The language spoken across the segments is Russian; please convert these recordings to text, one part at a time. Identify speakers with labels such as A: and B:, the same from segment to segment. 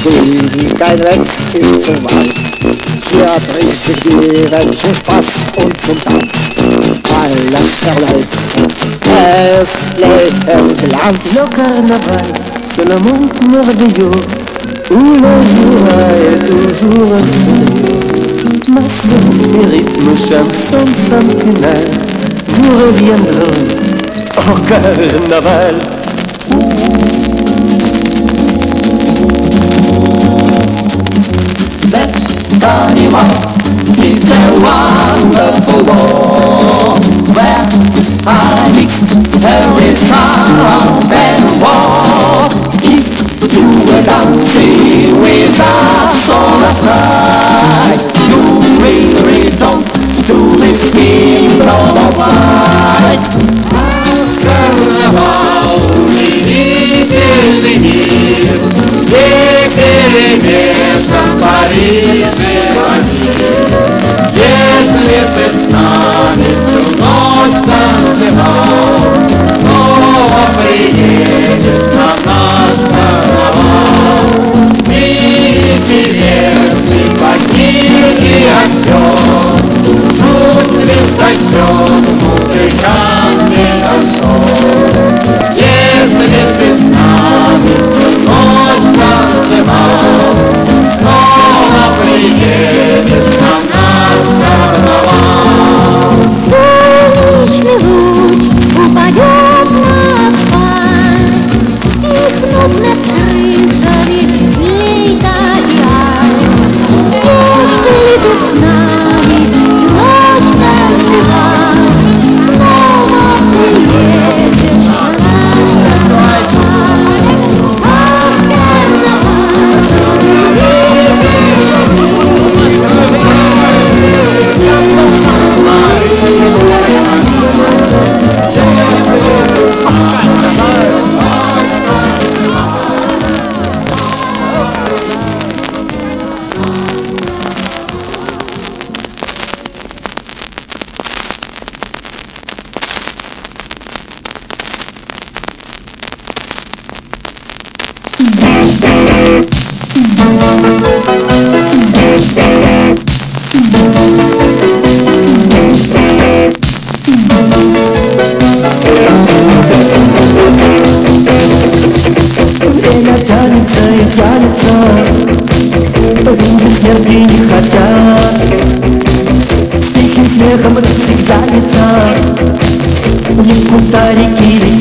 A: zum See, kein Weg ist zu weit. Hier trinkt sich die Welt zum Spaß und zum Tanz. Alles erlaubt, es lebt Glanz.
B: Le carnaval, c'est le monde merveilleux où le jour est toujours un soleil. Masque et rythme, chanson centenaire, nous reviendrons au carnaval.
C: Carnival is a wonderful world where I mix every sound and walk. If you were dancing with us on last night, you really don't do this thing from a fight. Carnaval, удивительный мир, где перемешан Париж и всю
B: Смерти не хотят С тихим смехом всегда Никуда реки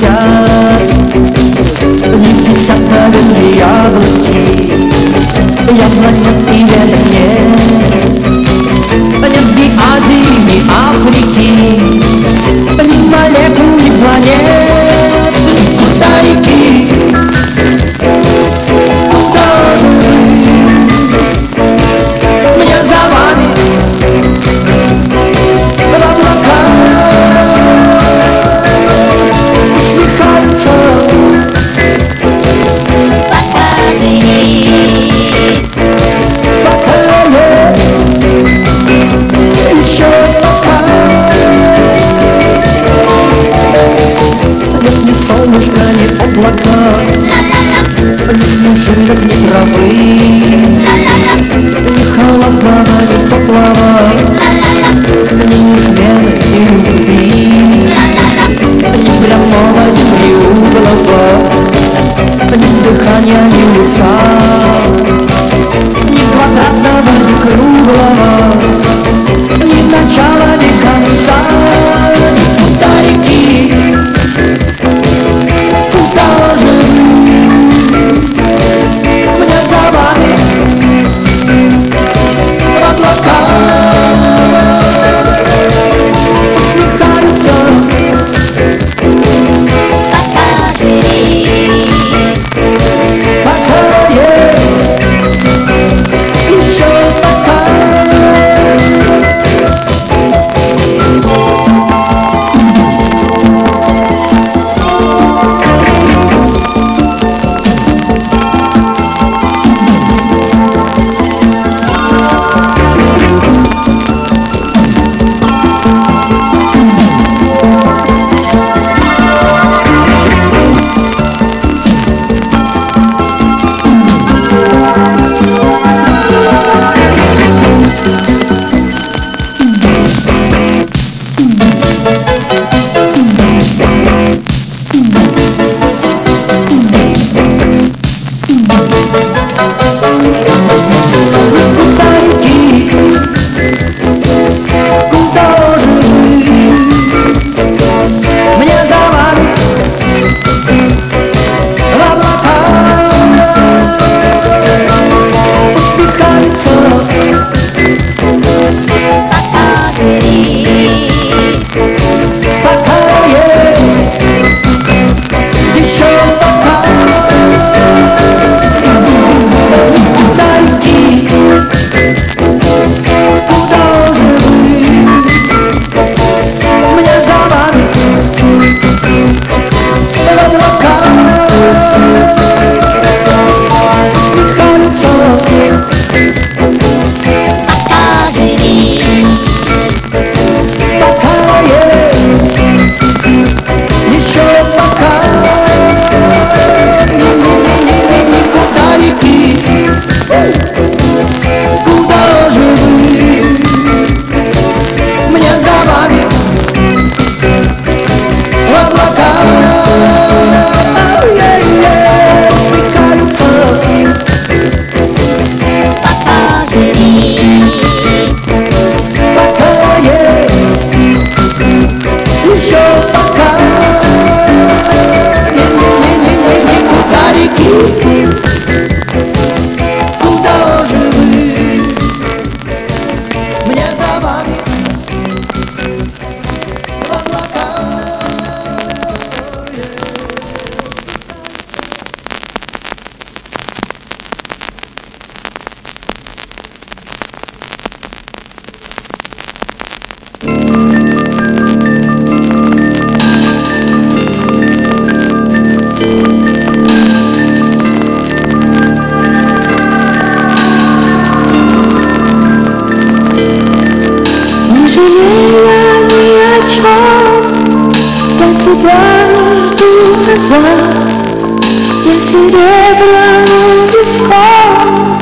B: ребром песком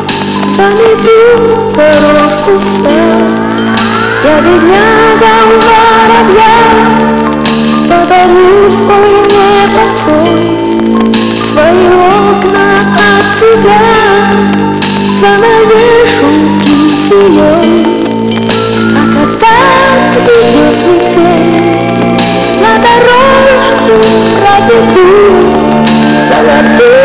B: Залепил дорожку в сад
D: Я беднягам воробья Подарю свой непокой Свои окна от тебя Занавешу кисеей. А когда к беде На дорожку проведу. Золотую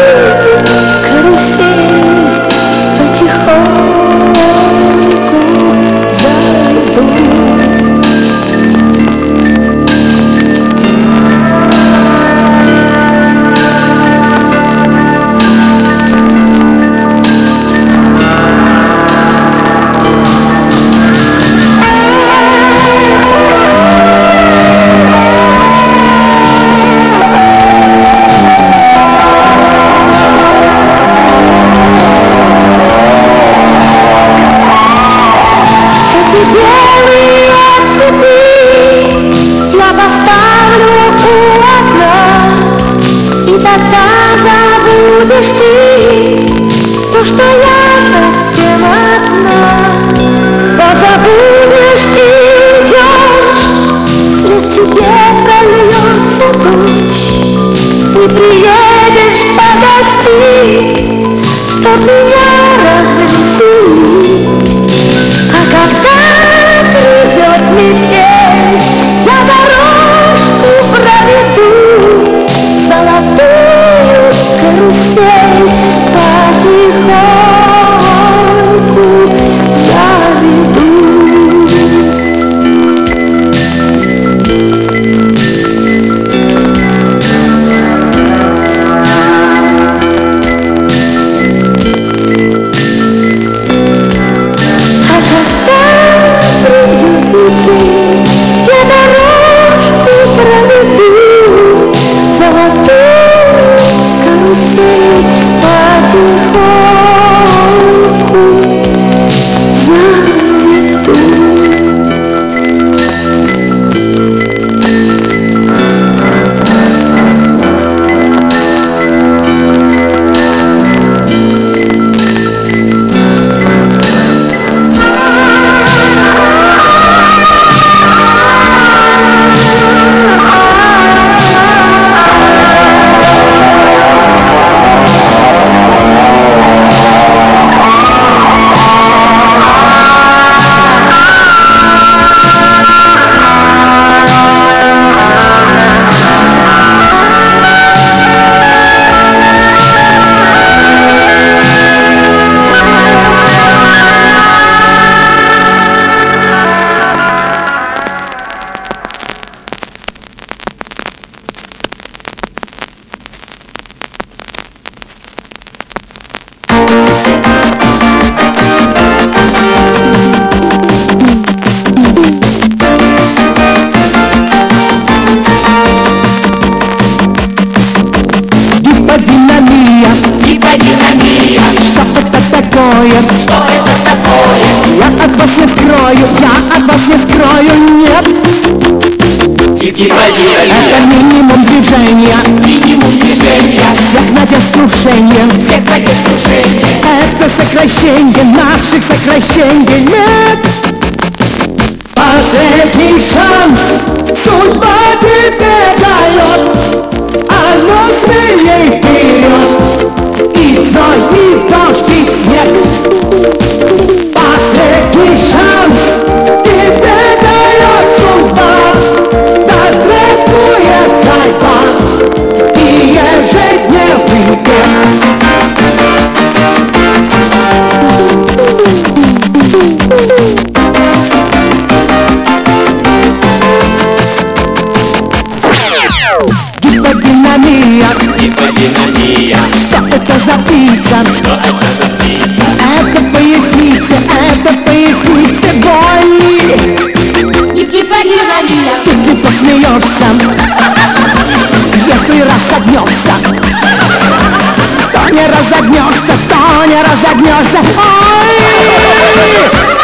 E: proste Oj,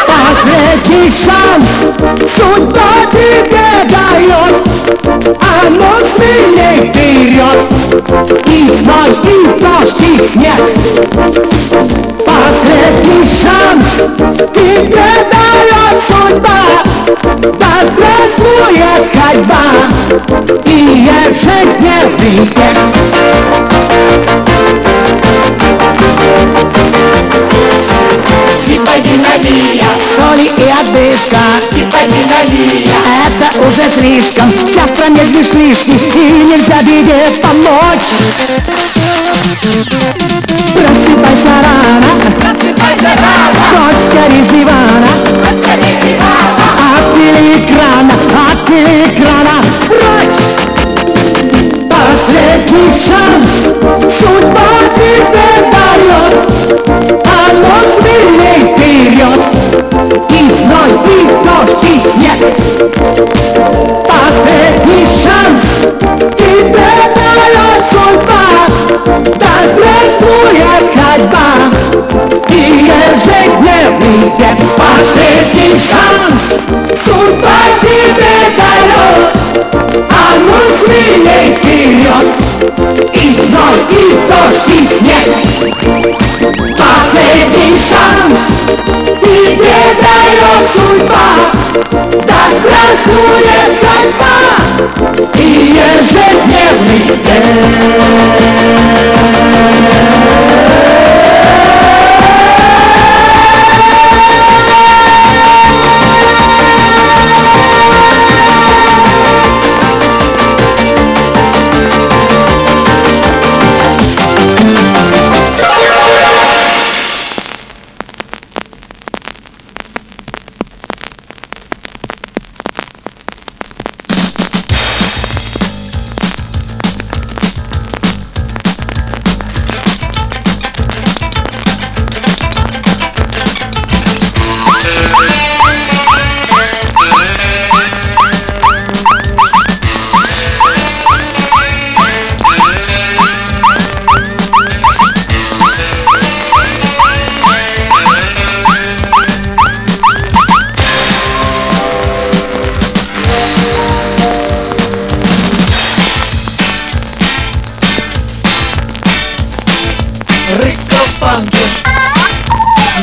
F: patrzę
E: szans Cud do
F: dają A
E: mocny niech dyriot
F: I smak, i
E: ktoś, i śmiech Patrzę szans Ciebie dają судьба Да здравствует ходьба И ежедневный бег Гиподинамия, Соли и одышка
G: гиподинамия,
E: Это уже слишком Часто медлишь лишний И нельзя беде помочь. Просыпайся рано
G: просыпайся рано,
E: дивана
G: раскали дивана,
E: От телеэкрана От телеэкрана Прочь! Последний шанс. Судьба тебе дает million
C: Рыбка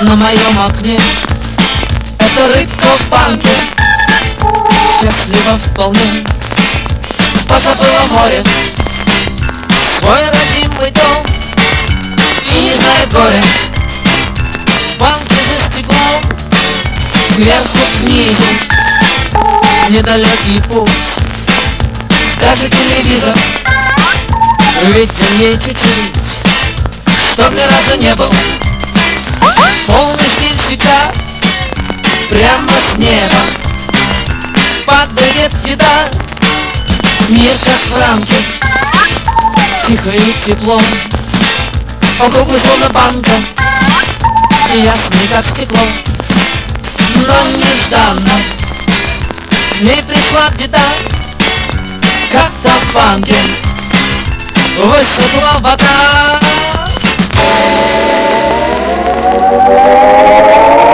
C: на моем окне. Это рыбка в банке. Счастлива вполне. Позабыла море. Свой родимый дом И не знает горя В банке за стеклом Кверху к низу Недалекий путь. Даже телевизор. Виден ей чуть-чуть чтоб ни разу не был Себя Прямо с неба Падает еда. Мир как в рамке Тихо и тепло. Округлый словно банка Ясный как стекло. Но нежданно К ней пришла беда Как-то в банке Высохла вода thank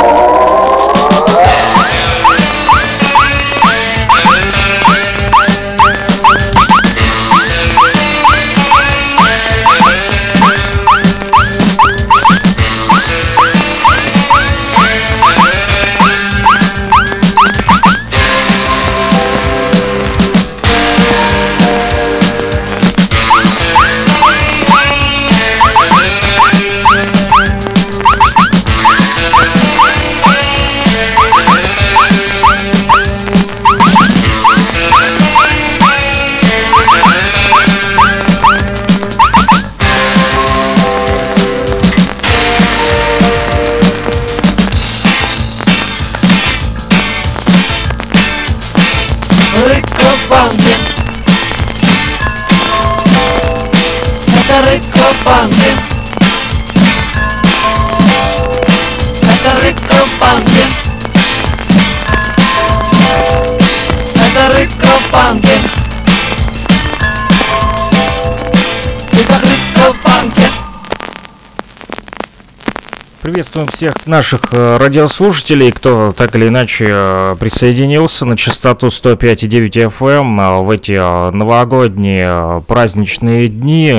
H: Приветствуем всех наших э, радиослушателей, кто так или иначе э, присоединился на частоту 105,9 FM э, в эти новогодние праздничные дни.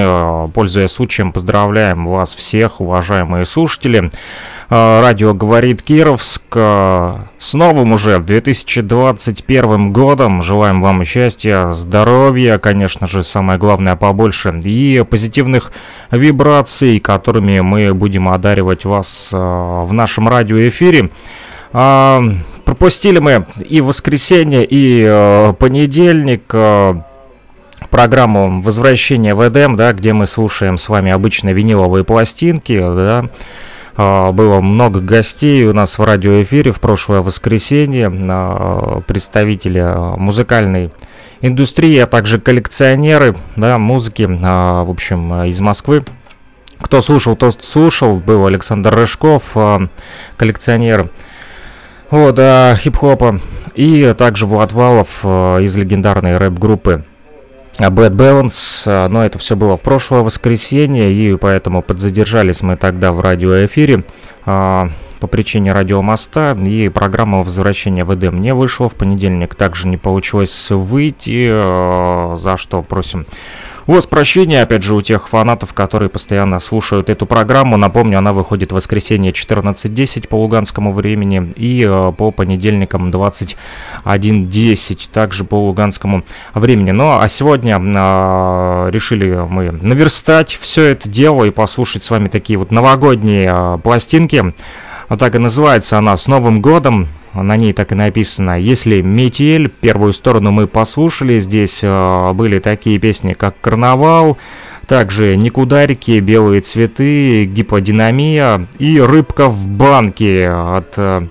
H: Пользуясь случаем, поздравляем вас всех, уважаемые слушатели. Э, радио «Говорит Кировск». Э, с новым уже 2021 годом. Желаем вам счастья, здоровья, конечно же, самое главное побольше, и позитивных вибраций, которыми мы будем одаривать вас в нашем радиоэфире. А, пропустили мы и воскресенье, и понедельник программу «Возвращение в Эдем», да, где мы слушаем с вами обычно виниловые пластинки, да, а, было много гостей у нас в радиоэфире в прошлое воскресенье, а, представители музыкальной индустрии, а также коллекционеры да, музыки, а, в общем, из Москвы. Кто слушал, тот слушал. Был Александр Рыжков, коллекционер вот, хип-хопа. И также Влад Валов из легендарной рэп-группы Bad Balance, но это все было в прошлое воскресенье, и поэтому подзадержались мы тогда в радиоэфире а, по причине радиомоста, и программа возвращения в Эдем не вышла. В понедельник, также не получилось выйти, а, за что просим вас прощения, опять же, у тех фанатов, которые постоянно слушают эту программу. Напомню, она выходит в воскресенье 14.10 по луганскому времени и э, по понедельникам 21.10 также по луганскому времени. Ну, а сегодня э, решили мы наверстать все это дело и послушать с вами такие вот новогодние э, пластинки. Вот так и называется она «С Новым годом». На ней так и написано «Если метель». Первую сторону мы послушали. Здесь э, были такие песни, как «Карнавал», также «Никударики», «Белые цветы», «Гиподинамия» и «Рыбка в банке» от э,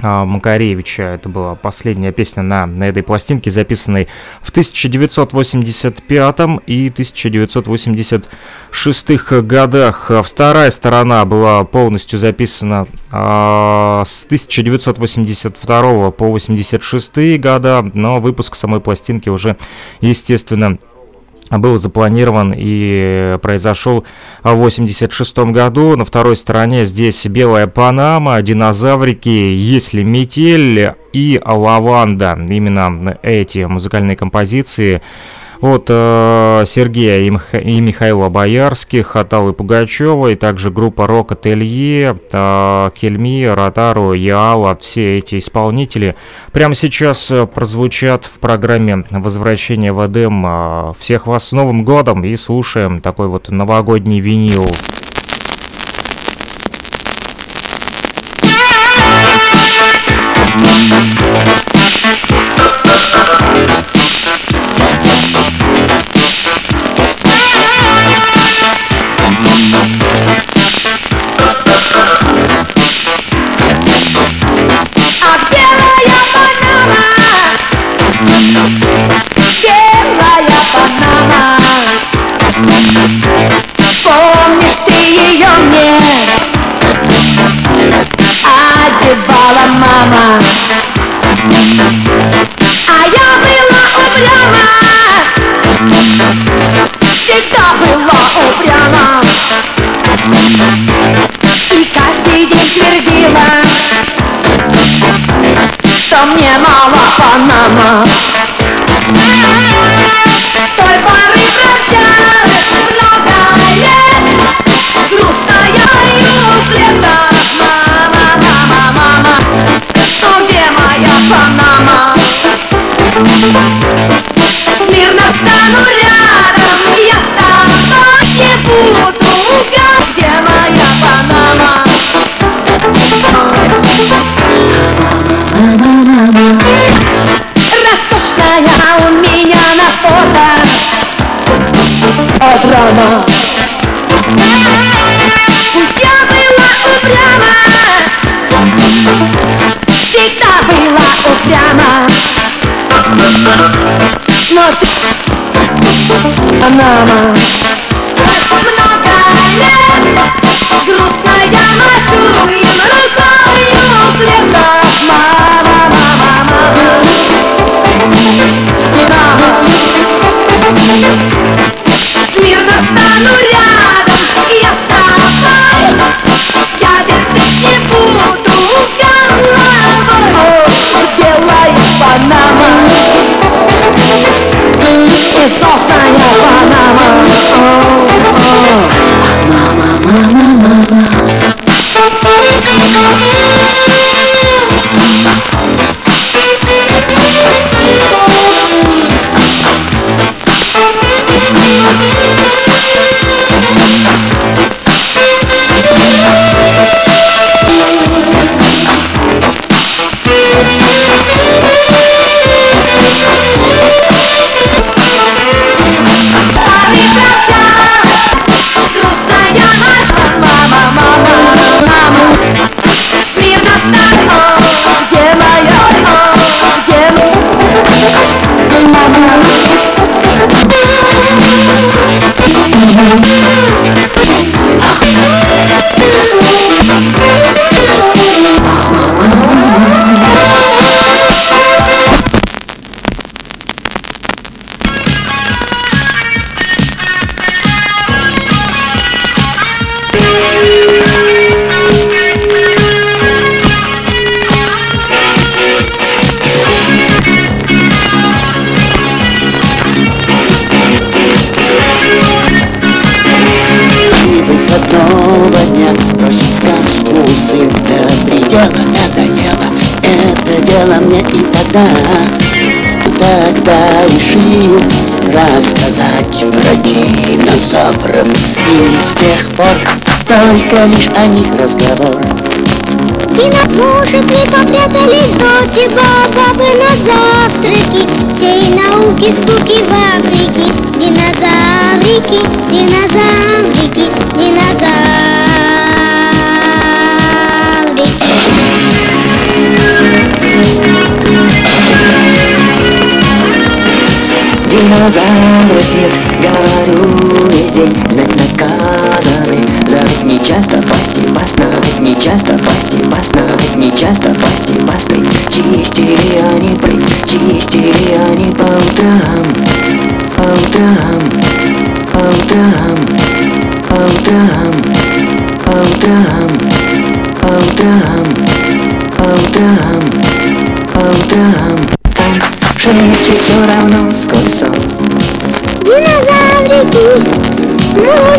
H: Макаревича. Это была последняя песня на, на этой пластинке, записанной в 1985 и 1986 годах. Вторая сторона была полностью записана а, с 1982 по 86 года, но выпуск самой пластинки уже, естественно, был запланирован и произошел в 86 году. На второй стороне здесь белая панама, динозаврики, если метель и лаванда. Именно эти музыкальные композиции от э, Сергея и, Мих... и Михаила Боярских, Аллы Пугачевой, также группа Рок Ателье, э, Кельми, Ротару, Яала, все эти исполнители прямо сейчас э, прозвучат в программе «Возвращение в Эдем». Э, всех вас с Новым Годом и слушаем такой вот новогодний винил.
I: Мне и
J: тогда Тогда решил рассказать про динозавров И с тех пор только лишь о них разговор.
I: Может, вы попрятались до тебя бабы на завтраки Всей науки скуки в Африке динозаврики, динозаврики
J: Динозавров нет, говорю весь день Знать наказаны, забыть нечасто пасти пасно Не часто пасти пасно, не часто пасти пастой Чистили они прыг, чистили они по утрам По утрам, по утрам, по утрам, по утрам, по утрам, по утрам, по утрам. Он шепчет все равно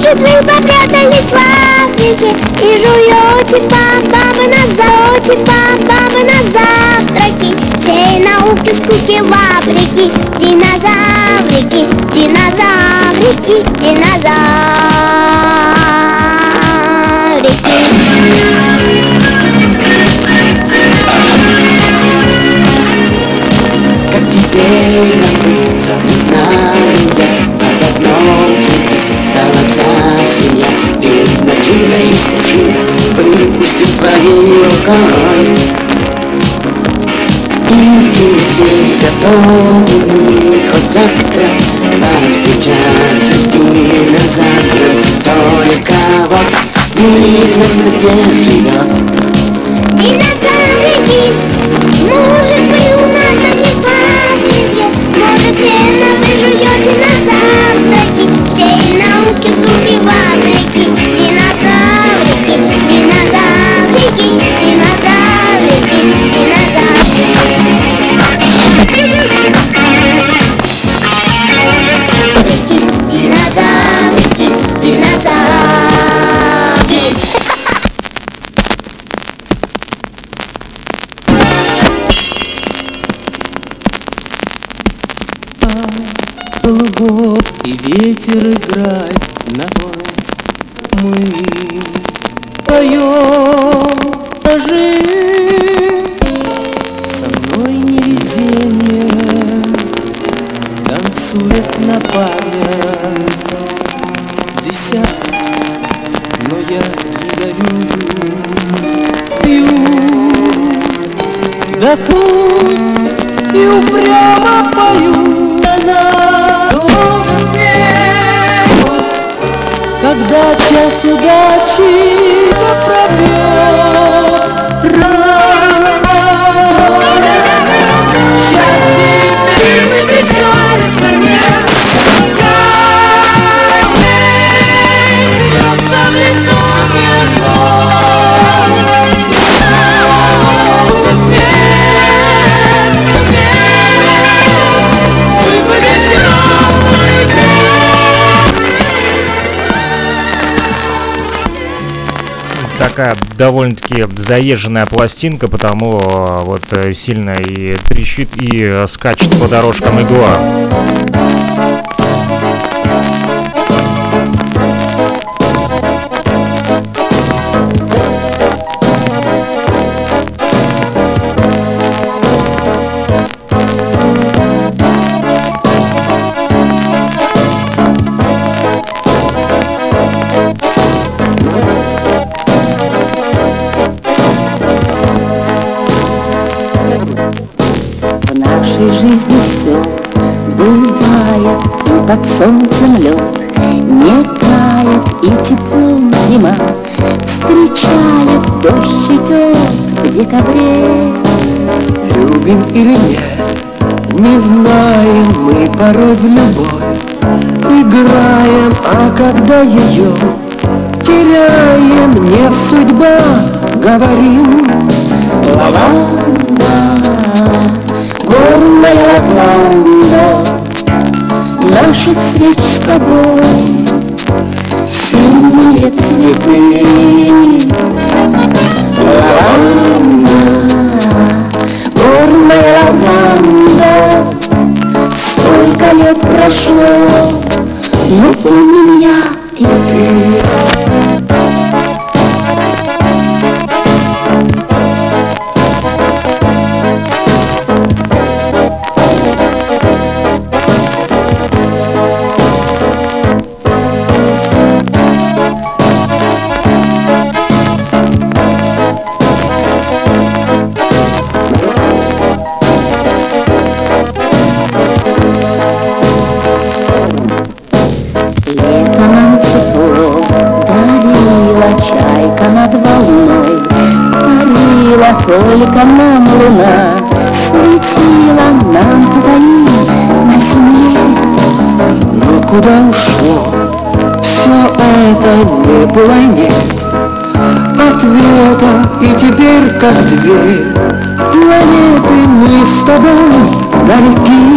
I: может вы попрятались в Африке? И жуете бабы на золоте, по бабы на завтраки. Всей науки скуки в Африке. Динозаврики, динозаврики, динозаврики.
J: Как теперь напиться, не знаю я Под окном твоих вся семья Видно, Джина из кувшина выпустил своей рукой И детей готовы хоть завтра Повстречаться с динозавром Только вот неизвестно, где живет
I: Динозаврики, может вы у нас одни в Африке Может сено Всей науки
B: и упрямо пою. Она когда час удачи пробьет
H: Такая довольно-таки заезженная пластинка, потому э, вот э, сильно и трещит и скачет по дорожкам игла.
D: Не
B: знаем мы порой в любовь. Играем, а когда ее теряем, не судьба, говорим.
D: Лаванда, горная лаванда наших встреч с тобой Синие цветы Лаванда, горная лаванда. Сколько лет прошло, но помни меня и ты
B: тобой далеки
D: Лаванда,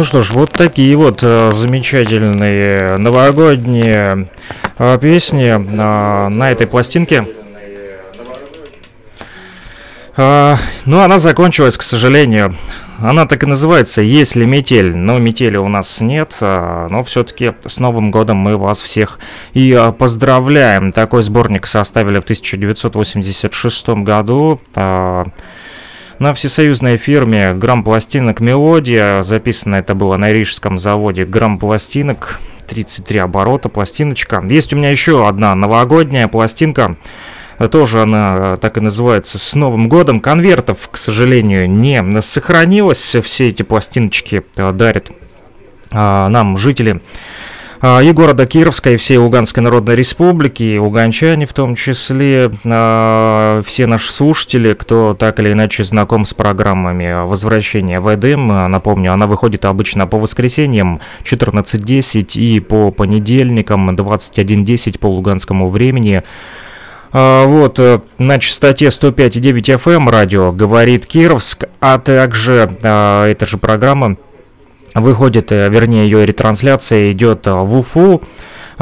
H: Ну что ж, вот такие вот э, замечательные новогодние э, песни э, на этой пластинке. Ну, она закончилась, к сожалению. Она так и называется «Если метель». Но метели у нас нет, но все-таки с Новым годом мы вас всех и поздравляем. Такой сборник составили в 1986 году. На всесоюзной фирме «Грамм пластинок Мелодия». Записано это было на Рижском заводе «Грамм пластинок». 33 оборота, пластиночка. Есть у меня еще одна новогодняя пластинка. Тоже она так и называется «С Новым годом». Конвертов, к сожалению, не сохранилось. Все эти пластиночки дарят а, нам жители и города Кировска, и всей Луганской Народной Республики, и луганчане в том числе, а, все наши слушатели, кто так или иначе знаком с программами возвращения в Эдем. Напомню, она выходит обычно по воскресеньям 14.10 и по понедельникам 21.10 по луганскому времени. А, вот, э, на частоте 105,9 FM эм радио говорит Кировск, а также а, эта же программа выходит, э, вернее, ее ретрансляция идет э, в Уфу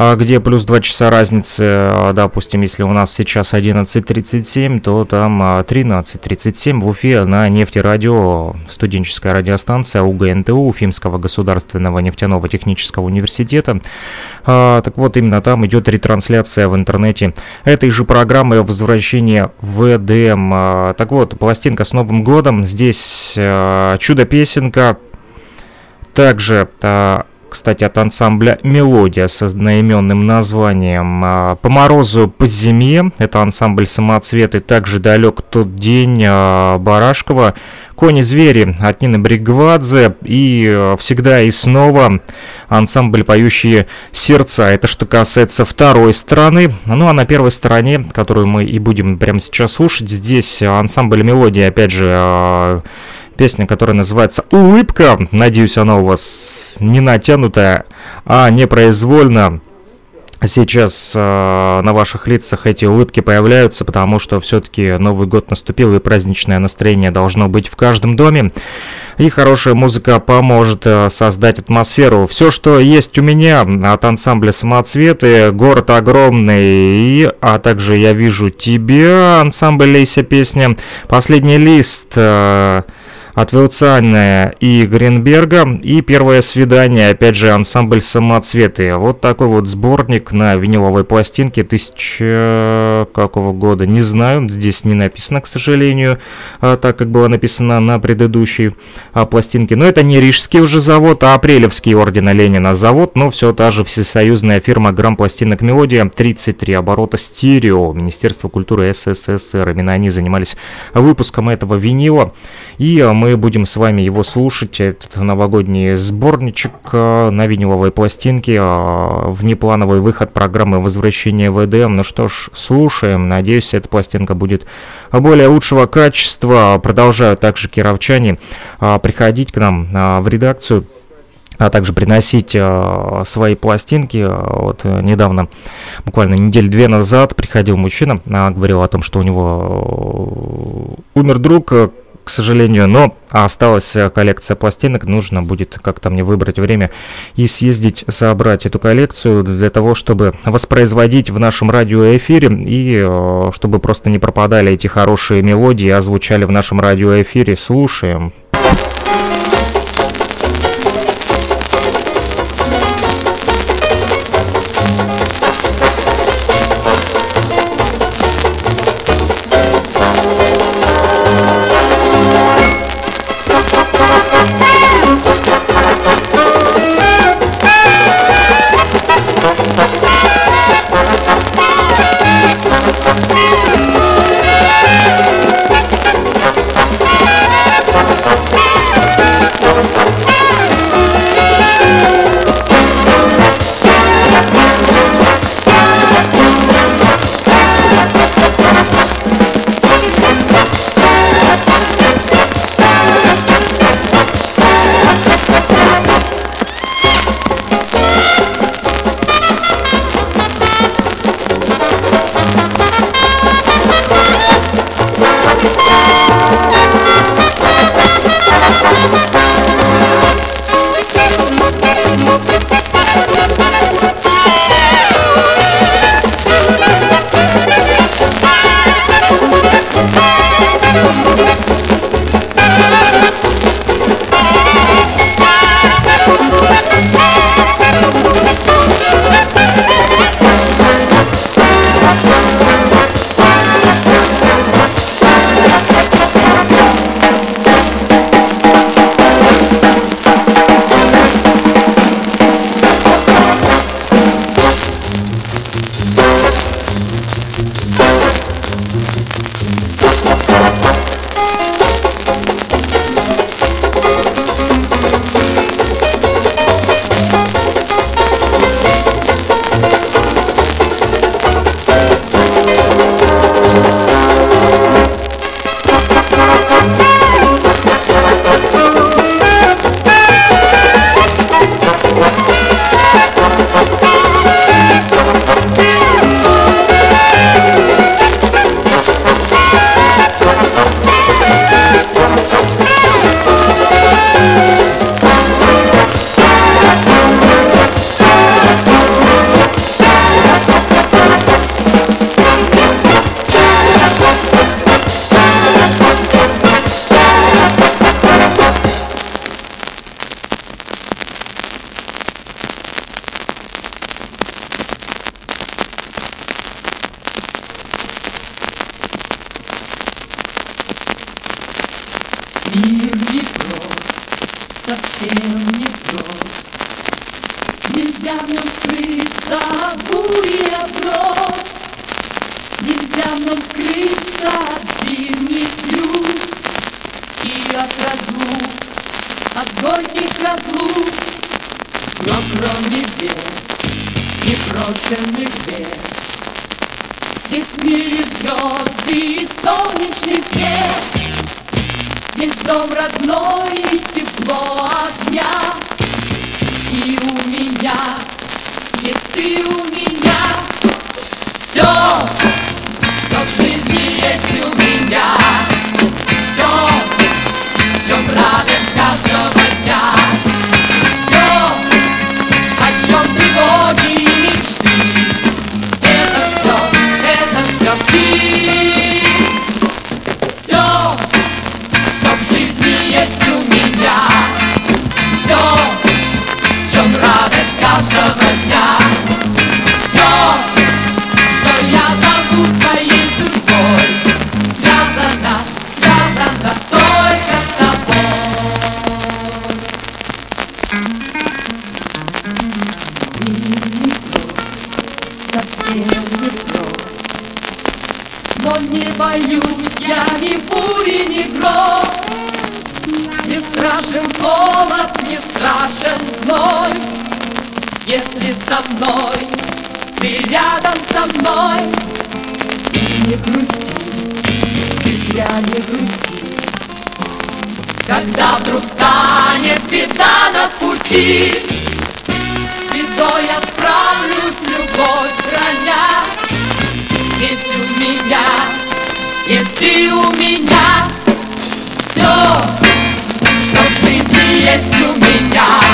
H: а где плюс 2 часа разницы, а, допустим, если у нас сейчас 11.37, то там 13.37 а, в Уфе на нефтерадио, студенческая радиостанция УГНТУ, Уфимского государственного нефтяного технического университета. Так вот, именно там идет ретрансляция в интернете этой же программы возвращения в ЭДМ. Так вот, пластинка с Новым годом, здесь чудо-песенка, также кстати, от ансамбля «Мелодия» с одноименным названием а, «По морозу, по зиме». Это ансамбль «Самоцветы». Также «Далек тот день» а, Барашкова. «Кони-звери» от Нины Бригвадзе. И а, «Всегда и снова» ансамбль «Поющие сердца». Это что касается второй стороны. Ну а на первой стороне, которую мы и будем прямо сейчас слушать, здесь ансамбль «Мелодия», опять же, Песня, которая называется «Улыбка». Надеюсь, она у вас не натянутая, а непроизвольно. Сейчас э, на ваших лицах эти улыбки появляются, потому что все-таки Новый год наступил и праздничное настроение должно быть в каждом доме. И хорошая музыка поможет э, создать атмосферу. Все, что есть у меня от ансамбля «Самоцветы», «Город огромный», и, а также «Я вижу тебя», ансамбль «Лейся» песня, «Последний лист», э, от Вилциана и Гринберга. И первое свидание, опять же, ансамбль «Самоцветы». Вот такой вот сборник на виниловой пластинке тысяча какого года, не знаю, здесь не написано, к сожалению, а, так как было написано на предыдущей а, пластинке. Но это не Рижский уже завод, а Апрелевский ордена Ленина завод, но все та же всесоюзная фирма «Грамм пластинок Мелодия», 33 оборота стерео, Министерство культуры СССР. Именно они занимались выпуском этого винила. И а, мы будем с вами его слушать, этот новогодний сборничек а, на виниловой пластинке, а, внеплановый выход программы возвращения в ЭДМ. Ну что ж, слушаем. Надеюсь, эта пластинка будет более лучшего качества. Продолжают также кировчане приходить к нам в редакцию а также приносить э, свои пластинки. Вот э, недавно, буквально неделю две назад, приходил мужчина, э, говорил о том, что у него э, умер друг, к сожалению, но осталась коллекция пластинок, нужно будет как-то мне выбрать время и съездить, собрать эту коллекцию для того, чтобы воспроизводить в нашем радиоэфире и э, чтобы просто не пропадали эти хорошие мелодии, а звучали в нашем радиоэфире. Слушаем.
K: Совсем не прост. Нельзя в нем скрыться от бури оброс, Нельзя в нем скрыться от зимних лют И от разлук, от горьких разлук. Но кроме бед, непрошенных бед, Здесь в мире звезды и солнечный свет, Здесь дом родной и тепло огня, И у меня есть ты у ни бури, ни гроз. Не страшен холод, не страшен зной, Если со мной, ты рядом со мной. И не грусти, ты зря не грусти, Когда вдруг станет беда на пути, бедой я ты у меня Все, что в жизни есть у меня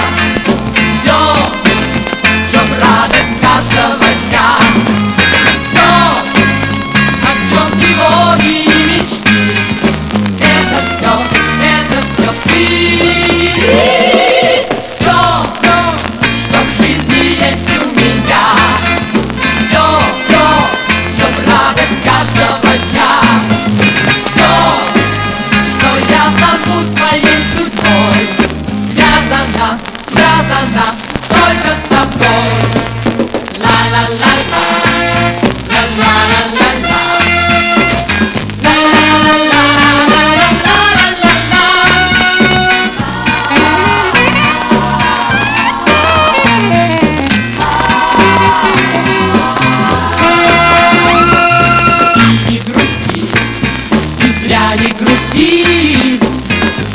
K: не грусти,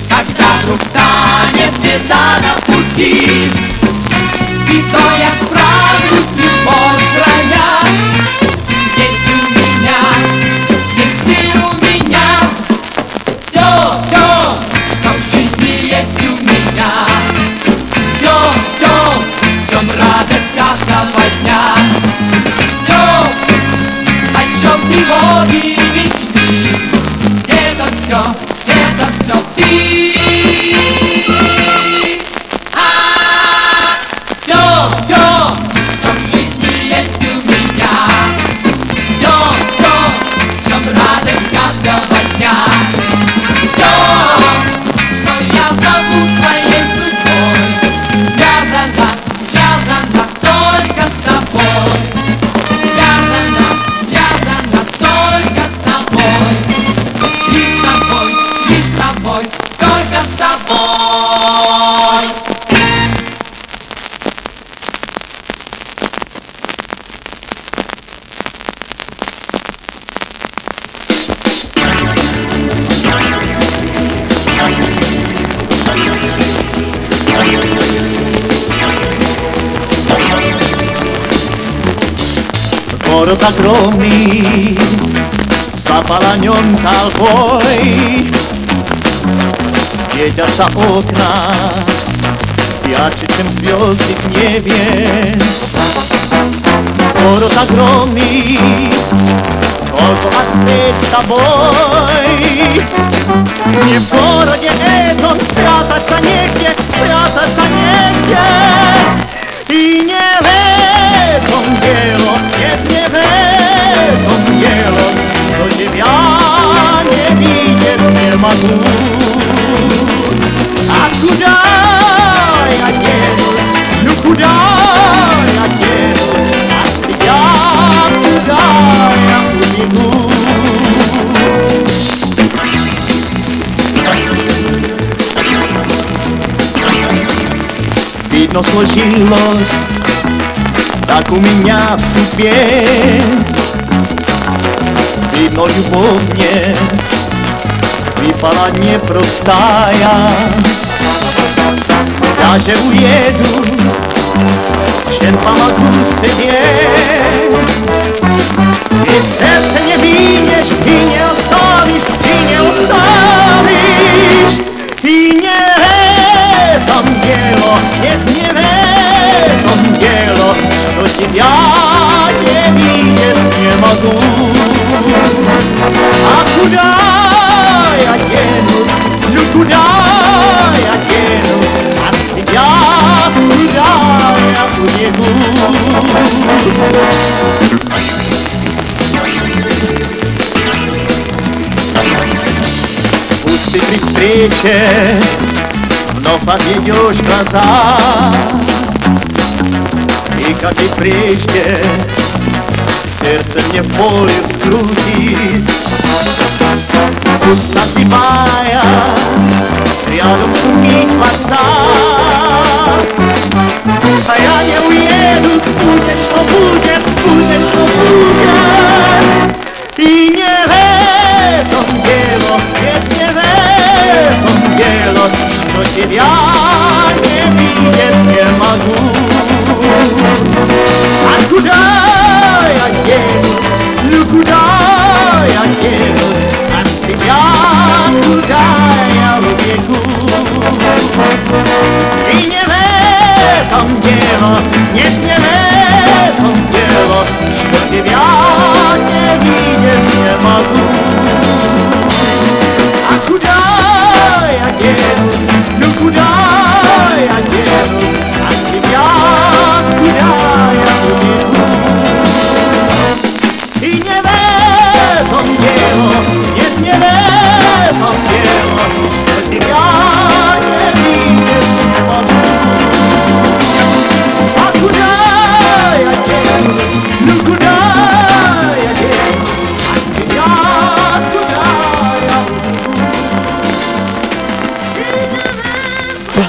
K: Когда вдруг станет беда на пути.
L: Толпой Светятся окна, ярче, чем звезды в небе Город огромный, только от встреч с тобой Не в городе этом спрятаться негде, спрятаться негде И не в этом дело, нет, не в этом con hielo, a no cudai a quieros, así ya cudai a cudimur. Vidno složilnost, tako su pjeh, непростая Даже уеду Чем помогу себе Ведь сердце не видишь и не оставишь, и не оставишь И не в этом дело, нет, не в этом дело Что тебя не видеть не могу А куда я денусь, ну куда я денусь От тебя куда я убегу Пусть ты при встрече вновь отведешь глаза И как и прежде сердце мне болью скрутит Пусть напивая рядом шумит вода А я не уеду, будет что будет, будет что будет И не в этом дело, нет, не в этом дело Что тебя не видеть не могу А куда я денусь, ну куда я денусь От тебя куда я убегу И не в этом дело, нет, не в этом дело Что тебя не видеть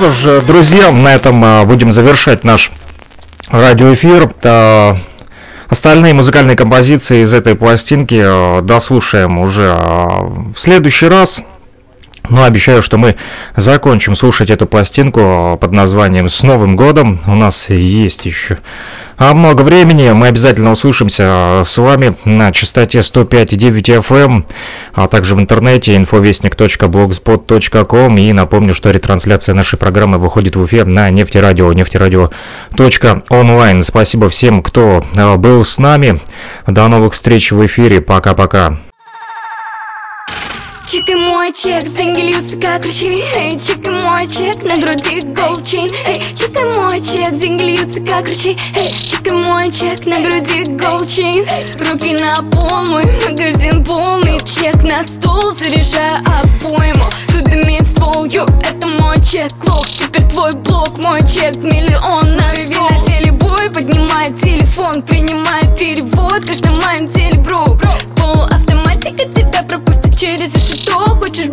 L: что
H: ж, друзья, на этом а, будем завершать наш радиоэфир. А, Остальные музыкальные композиции из этой пластинки дослушаем уже в следующий раз. Но обещаю, что мы закончим слушать эту пластинку под названием «С Новым годом». У нас есть еще много времени. Мы обязательно услышимся а, с вами на частоте 105,9 FM, а также в интернете infovестник.blogspot.com. И напомню, что ретрансляция нашей программы выходит в эфир на нефтерадио, нефтерадио.онлайн. Спасибо всем, кто а, был с нами. До новых встреч в эфире. Пока-пока.
M: Чик и мой чек, деньги льются как ручьи Эй, чик и мой чек, на груди chain Эй, чик и мой чек, деньги льются как ручьи Эй, чик и мой чек, на груди gold chain Руки на пол, мой магазин полный Чек на стол, заряжаю обойму Тут дымит ствол, ю, это мой чек. Лох, теперь твой блок, мой чек. Миллион на стол на теле бой, поднимает телефон Принимает перевод, каждый моем теле бро Полуавтоматика тебя пропустит через решето Хочешь